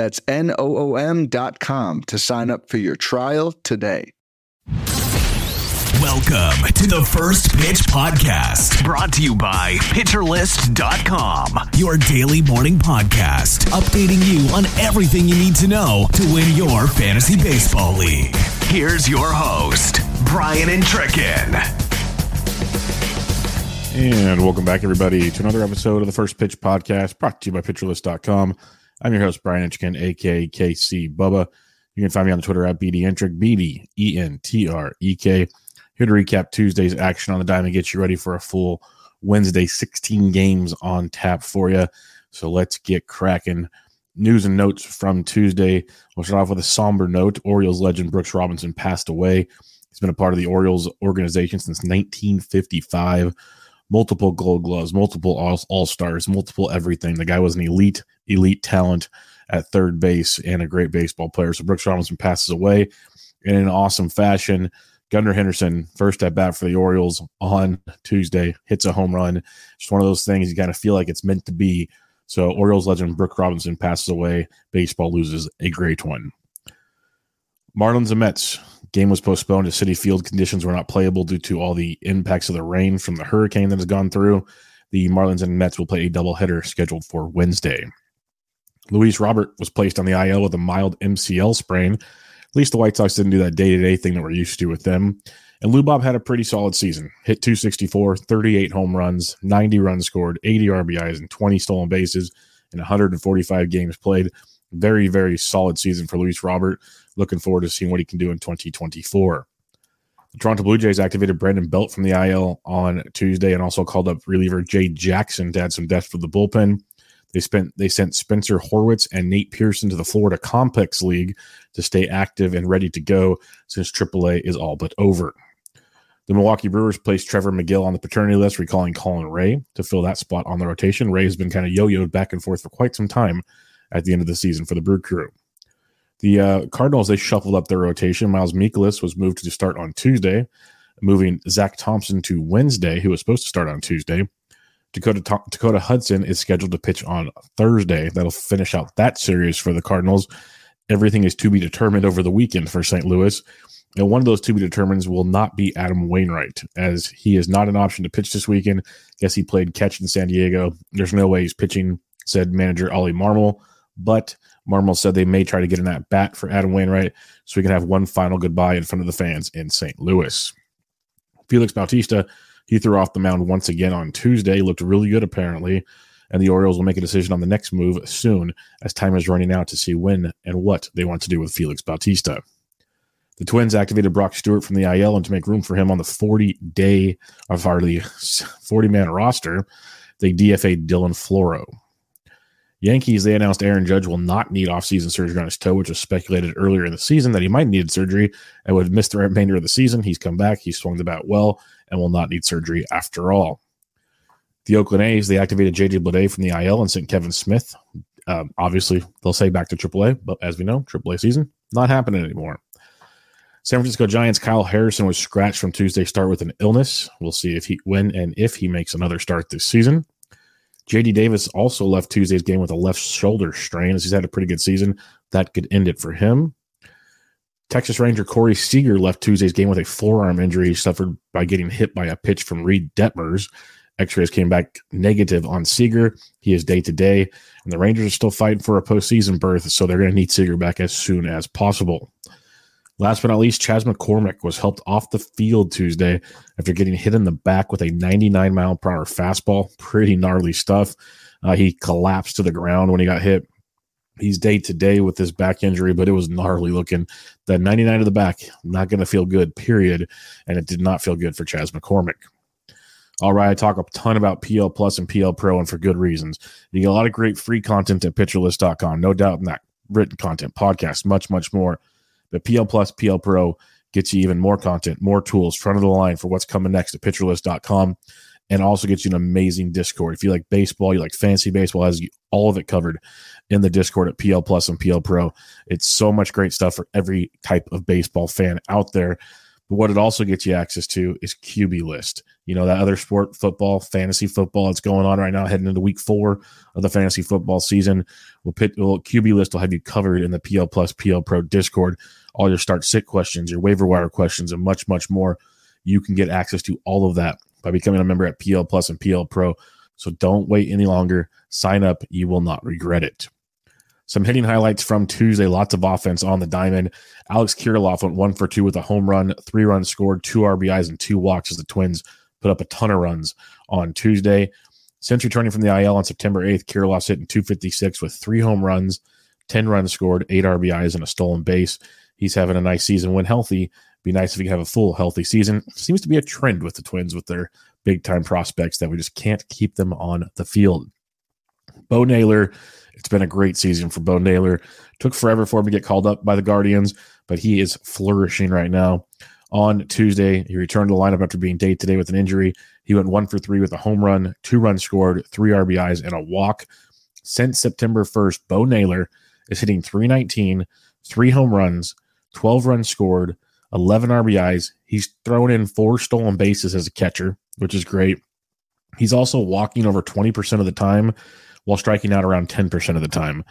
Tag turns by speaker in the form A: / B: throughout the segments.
A: That's N-O-O-M dot com to sign up for your trial today.
B: Welcome to the First Pitch Podcast, brought to you by PitcherList.com, your daily morning podcast, updating you on everything you need to know to win your fantasy baseball league. Here's your host, Brian Entrekin.
C: And welcome back, everybody, to another episode of the First Pitch Podcast, brought to you by PitcherList.com. I'm your host, Brian Entrekin, aka KC Bubba. You can find me on the Twitter at BD B D E N T R E K. Here to recap Tuesday's action on the diamond, get you ready for a full Wednesday 16 games on tap for you. So let's get cracking. News and notes from Tuesday. We'll start off with a somber note. Orioles legend Brooks Robinson passed away. He's been a part of the Orioles organization since 1955. Multiple gold gloves, multiple all stars, multiple everything. The guy was an elite, elite talent at third base and a great baseball player. So Brooks Robinson passes away in an awesome fashion. Gunnar Henderson, first at bat for the Orioles on Tuesday, hits a home run. Just one of those things you kind of feel like it's meant to be. So Orioles legend Brooks Robinson passes away. Baseball loses a great one. Marlins and Mets. Game was postponed as Citi Field conditions were not playable due to all the impacts of the rain from the hurricane that has gone through. The Marlins and Mets will play a doubleheader scheduled for Wednesday. Luis Robert was placed on the IL with a mild MCL sprain at least the White Sox didn't do that day to day thing that we're used to with them. And Lou Bob had a pretty solid season. Hit 264, 38 home runs, 90 runs scored, 80 RBIs, and 20 stolen bases in 145 games played. Very, very solid season for Luis Robert. Looking forward to seeing what he can do in 2024. The Toronto Blue Jays activated Brandon Belt from the IL on Tuesday and also called up reliever Jay Jackson to add some depth for the bullpen. They spent they sent Spencer Horwitz and Nate Pearson to the Florida Complex League to stay active and ready to go since AAA is all but over. The Milwaukee Brewers placed Trevor Megill on the paternity list, recalling Colin Rea to fill that spot on the rotation. Rea has been kind of yo-yoed back and forth for quite some time at the end of the season for the Brew Crew. The uh, Cardinals they shuffled up their rotation. Miles Mikolas was moved to start on Tuesday, moving Zack Thompson to Wednesday, who was supposed to start on Tuesday. Dakota Dakota Hudson is scheduled to pitch on Thursday. That'll finish out that series for the Cardinals. Everything is to be determined over the weekend for St. Louis. And one of those to be determined will not be Adam Wainwright, as he is not an option to pitch this weekend. Guess he played catch in San Diego. There's no way he's pitching, said manager Oli Marmol. But Marmol said they may try to get an at bat for Adam Wainwright so we can have one final goodbye in front of the fans in St. Louis. Felix Bautista he threw off the mound once again on Tuesday, looked really good apparently, and the Orioles will make a decision on the next move soon as time is running out to see when and what they want to do with Felix Bautista. The Twins activated Brock Stewart from the IL and to make room for him on the 40 day of our 40 man roster, they DFA'd Dylan Floro. Yankees, they announced Aaron Judge will not need offseason surgery on his toe, which was speculated earlier in the season that he might need surgery and would miss the remainder of the season. He's come back, he swung the bat well, and will not need surgery after all. The Oakland A's, they activated JJ Bleday from the IL and sent Kevin Smith. Uh, obviously, they'll say back to AAA, but as we know, AAA season not happening anymore. San Francisco Giants Kyle Harrison was scratched from Tuesday start with an illness. We'll see if he when and if he makes another start this season. JD Davis also left Tuesday's game with a left shoulder strain as he's had a pretty good season. That could end it for him. Texas Ranger Corey Seager left Tuesday's game with a forearm injury he suffered by getting hit by a pitch from Reid Detmers. X rays came back negative on Seager. He is day to day, and the Rangers are still fighting for a postseason berth, so they're going to need Seager back as soon as possible. Last but not least, Chas McCormick was helped off the field Tuesday after getting hit in the back with a 99 mile per hour fastball. Pretty gnarly stuff. Uh, he collapsed to the ground when he got hit. He's day to day with this back injury, but it was gnarly looking. The 99 of the back, not going to feel good, period. And it did not feel good for Chas McCormick. All right, I talk a ton about PL Plus and PL Pro, and for good reasons. You get a lot of great free content at pitcherlist.com, no doubt in that. written content, podcasts, much, much more. The PL Plus, PL Pro gets you even more content, more tools, front of the line for what's coming next at pitcherlist.com, and also gets you an amazing Discord. If you like baseball, you like fancy baseball, has all of it covered in the Discord at PL Plus and PL Pro. It's so much great stuff for every type of baseball fan out there. But what it also gets you access to is QB List. You know, that other sport, football, fantasy football that's going on right now, heading into week four of the fantasy football season. We'll pit, well, QB List will have you covered in the PL Plus, PL Pro Discord. All your start sit questions, your waiver wire questions, and much, much more. You can get access to all of that by becoming a member at PL Plus and PL Pro. So don't wait any longer. Sign up. You will not regret it. Some hitting highlights from Tuesday. Lots of offense on the diamond. Alex Kirilloff went one for two with a home run, three runs scored, two RBIs, and two walks as the Twins put up a ton of runs on Tuesday. Since returning from the IL on September 8th, Kirilloff's hitting 256 with three home runs, 10 runs scored, eight RBIs, and a stolen base. He's having a nice season when healthy. Be nice if he could have a full healthy season. Seems to be a trend with the Twins with their big time prospects that we just can't keep them on the field. Bo Naylor it's been a great season for Bo Naylor. Took forever for him to get called up by the Guardians, but he is flourishing right now. On Tuesday, he returned to the lineup after being day today with an injury. He went one for three with a home run, two runs scored, three RBIs, and a walk. Since September 1st, Bo Naylor is hitting 319, three home runs, 12 runs scored, 11 RBIs. He's thrown in four stolen bases as a catcher, which is great. He's also walking over 20% of the time while striking out around 10% of the time.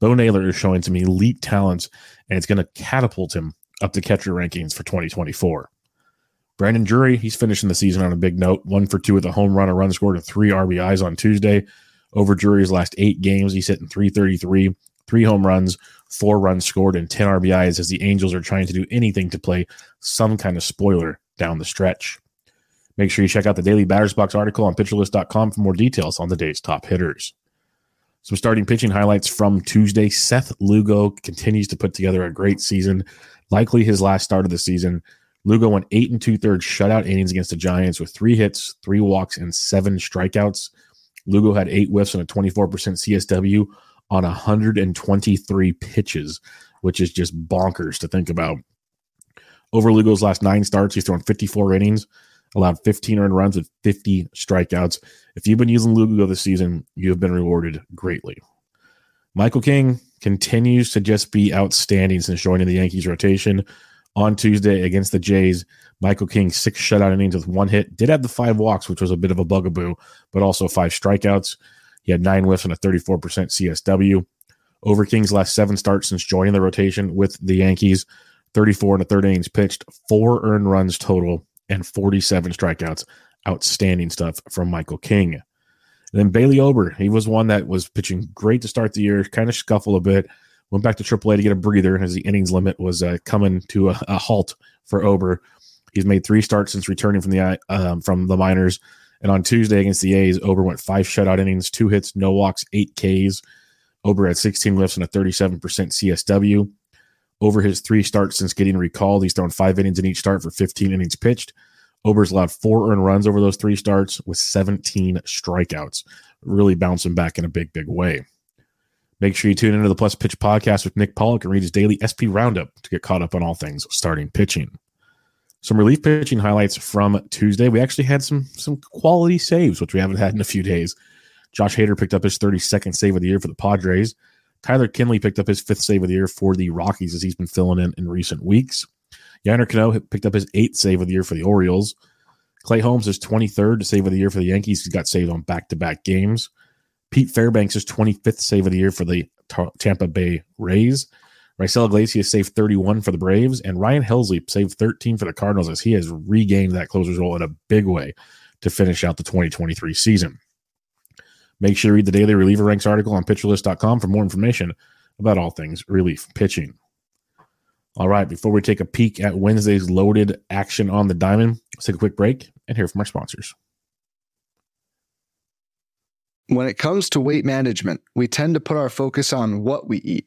C: Bo Naylor is showing some elite talents, and it's going to catapult him up the catcher rankings for 2024. Brandon Drury, he's finishing the season on a big note. One for two with a home run, a run scored, and three RBIs on Tuesday. Over Drury's last eight games, he's hitting 333, three home runs, four runs scored, and 10 RBIs as the Angels are trying to do anything to play some kind of spoiler down the stretch. Make sure you check out the daily batters box article on pitcherlist.com for more details on the day's top hitters. Some starting pitching highlights from Tuesday. Seth Lugo continues to put together a great season, likely his last start of the season. Lugo went eight and two thirds shutout innings against the Giants with three hits, three walks, and seven strikeouts. Lugo had eight whiffs and a 24% CSW on 123 pitches, which is just bonkers to think about. Over Lugo's last nine starts, he's thrown 54 innings, allowed 15 earned runs with 50 strikeouts. If you've been using Lugo this season, you have been rewarded greatly. Michael King continues to just be outstanding since joining the Yankees rotation. On Tuesday against the Jays, Michael King, six shutout innings with one hit, did have the five walks, which was a bit of a bugaboo, but also five strikeouts. He had nine whiffs and a 34% CSW. Over King's last seven starts since joining the rotation with the Yankees, 34 and a third innings pitched, four earned runs total, and 47 strikeouts. Outstanding stuff from Michael King. And then Bailey Ober, he was one that was pitching great to start the year, kind of scuffle a bit, went back to AAA to get a breather as the innings limit was uh, coming to a, a, halt for Ober. He's made three starts since returning from the um, from the minors. And on Tuesday against the A's, Ober went five shutout innings, two hits, no walks, eight Ks. Ober had 16 lifts and a 37% CSW. Over his three starts since getting recalled, he's thrown five innings in each start for 15 innings pitched. Ober's allowed four earned runs over those three starts with 17 strikeouts, really bouncing back in a big, big way. Make sure you tune into the Plus Pitch podcast with Nick Pollack and read his daily SP roundup to get caught up on all things starting pitching. Some relief pitching highlights from Tuesday. We actually had some some quality saves, which we haven't had in a few days. Josh Hader picked up his 32nd save of the year for the Padres. Tyler Kinley picked up his fifth save of the year for the Rockies as he's been filling in in recent weeks. Yennier Cano picked up his eighth save of the year for the Orioles. Clay Holmes is 23rd to save of the year for the Yankees. He's got saved on back to back games. Pete Fairbanks is 25th save of the year for the Tampa Bay Rays. Raisel Iglesias saved 31 for the Braves, and Ryan Helsley saved 13 for the Cardinals as he has regained that closer's role in a big way to finish out the 2023 season. Make sure to read the daily reliever ranks article on pitcherlist.com for more information about all things relief pitching. All right, before we take a peek at Wednesday's loaded action on the diamond, let's take a quick break and hear from our sponsors.
A: When it comes to weight management, we tend to put our focus on what we eat,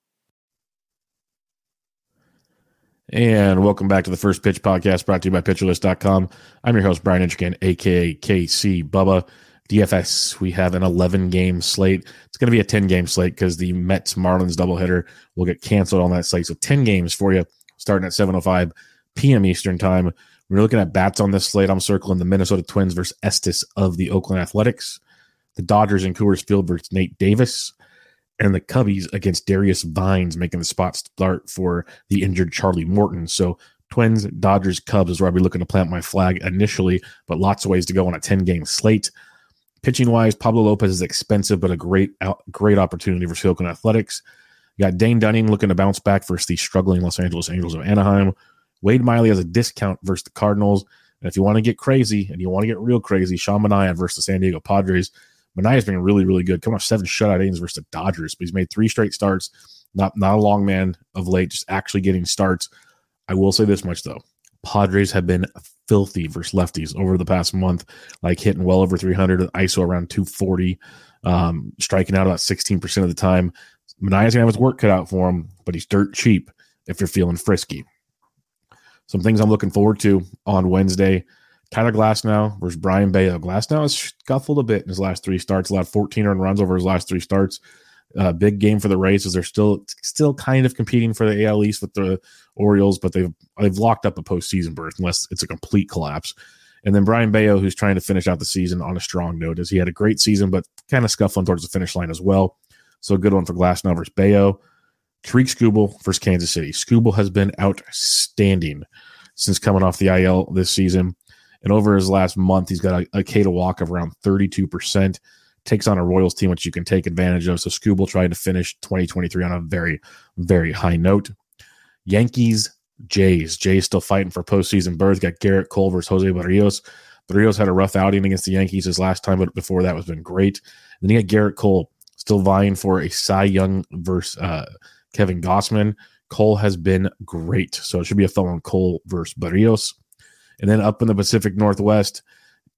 C: And welcome back to the First Pitch Podcast brought to you by PitcherList.com. I'm your host, Brian Entrekin, aka KC Bubba. DFS, we have an 11 game slate. It's going to be a 10 game slate because the Mets Marlins doubleheader will get canceled on that slate. So 10 games for you starting at 7.05 p.m. Eastern Time. We're looking at bats on this slate. I'm circling the Minnesota Twins versus Estes of the Oakland Athletics, the Dodgers and Coors Field versus Nate Davis, and the Cubbies against Darius Vines, making the spot start for the injured Charlie Morton. So Twins, Dodgers, Cubs is where I'll be looking to plant my flag initially, but lots of ways to go on a 10 game slate. Pitching wise, Pablo Lopez is expensive, but a great great opportunity for Silicon Athletics. You got Dane Dunning looking to bounce back versus the struggling Los Angeles Angels of Anaheim. Wade Miley has a discount versus the Cardinals. And if you want to get crazy and you want to get real crazy, Sean Manaea versus the San Diego Padres. Manaea's been really, really good. Coming off seven shutout innings versus the Dodgers, but he's made three straight starts. Not not a long man of late, just actually getting starts. I will say this much though. Padres have been filthy versus lefties over the past month, like hitting well over 300, ISO around 240, um, striking out about 16% of the time. Manaea's going to have his work cut out for him, but he's dirt cheap if you're feeling frisky. Some things I'm looking forward to on Wednesday. Tyler Glasnow versus Brayan Bello. Glasnow has scuffled a bit in his last three starts, allowed 14 earned runs over his last three starts. Uh, big game for the Rays as they're still still kind of competing for the AL East with the Orioles, but they've they've locked up a postseason berth unless it's a complete collapse. And then Brayan Bello, who's trying to finish out the season on a strong note, as he had a great season, but kind of scuffling towards the finish line as well. So a good one for Glasnow versus Bello. Tarik Skubal versus Kansas City. Skubal has been outstanding since coming off the IL this season. And over his last month, he's got a, a K to walk of around 32%. Takes on a Royals team, which you can take advantage of. So Skubal tried to finish 2023 on a very, very high note. Yankees, Jays. Jays still fighting for postseason berth. Got Gerrit Cole versus Jose Berrios. Berrios had a rough outing against the Yankees his last time, but before that was been great. And then you got Gerrit Cole still vying for a Cy Young versus uh, Kevin Gausman. Cole has been great. So it should be a fun one Cole versus Berrios. And then up in the Pacific Northwest,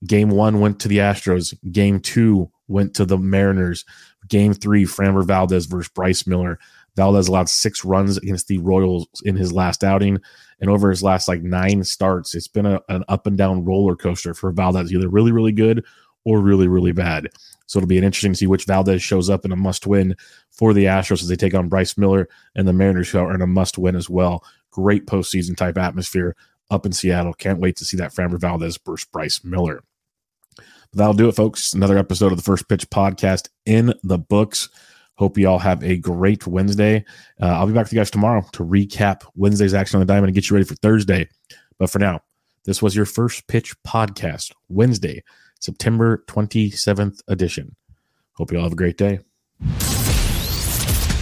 C: game one went to the Astros. Game two went to the Mariners. Game three, Framber Valdez versus Bryce Miller. Valdez allowed six runs against the Royals in his last outing. And over his last like nine starts, it's been a, an up and down roller coaster for Valdez, either really, really good or really, really bad. So it'll be an interesting to see which Valdez shows up in a must win for the Astros as they take on Bryce Miller and the Mariners, who are in a must win as well. Great postseason type atmosphere up in Seattle. Can't wait to see that Framber Valdez versus Bryce Miller. That'll do it, folks. Another episode of the First Pitch podcast in the books. Hope you all have a great Wednesday. Uh, I'll be back with you guys tomorrow to recap Wednesday's action on the diamond and get you ready for Thursday. But for now, this was your First Pitch podcast, Wednesday, September 27th edition. Hope you all have a great day.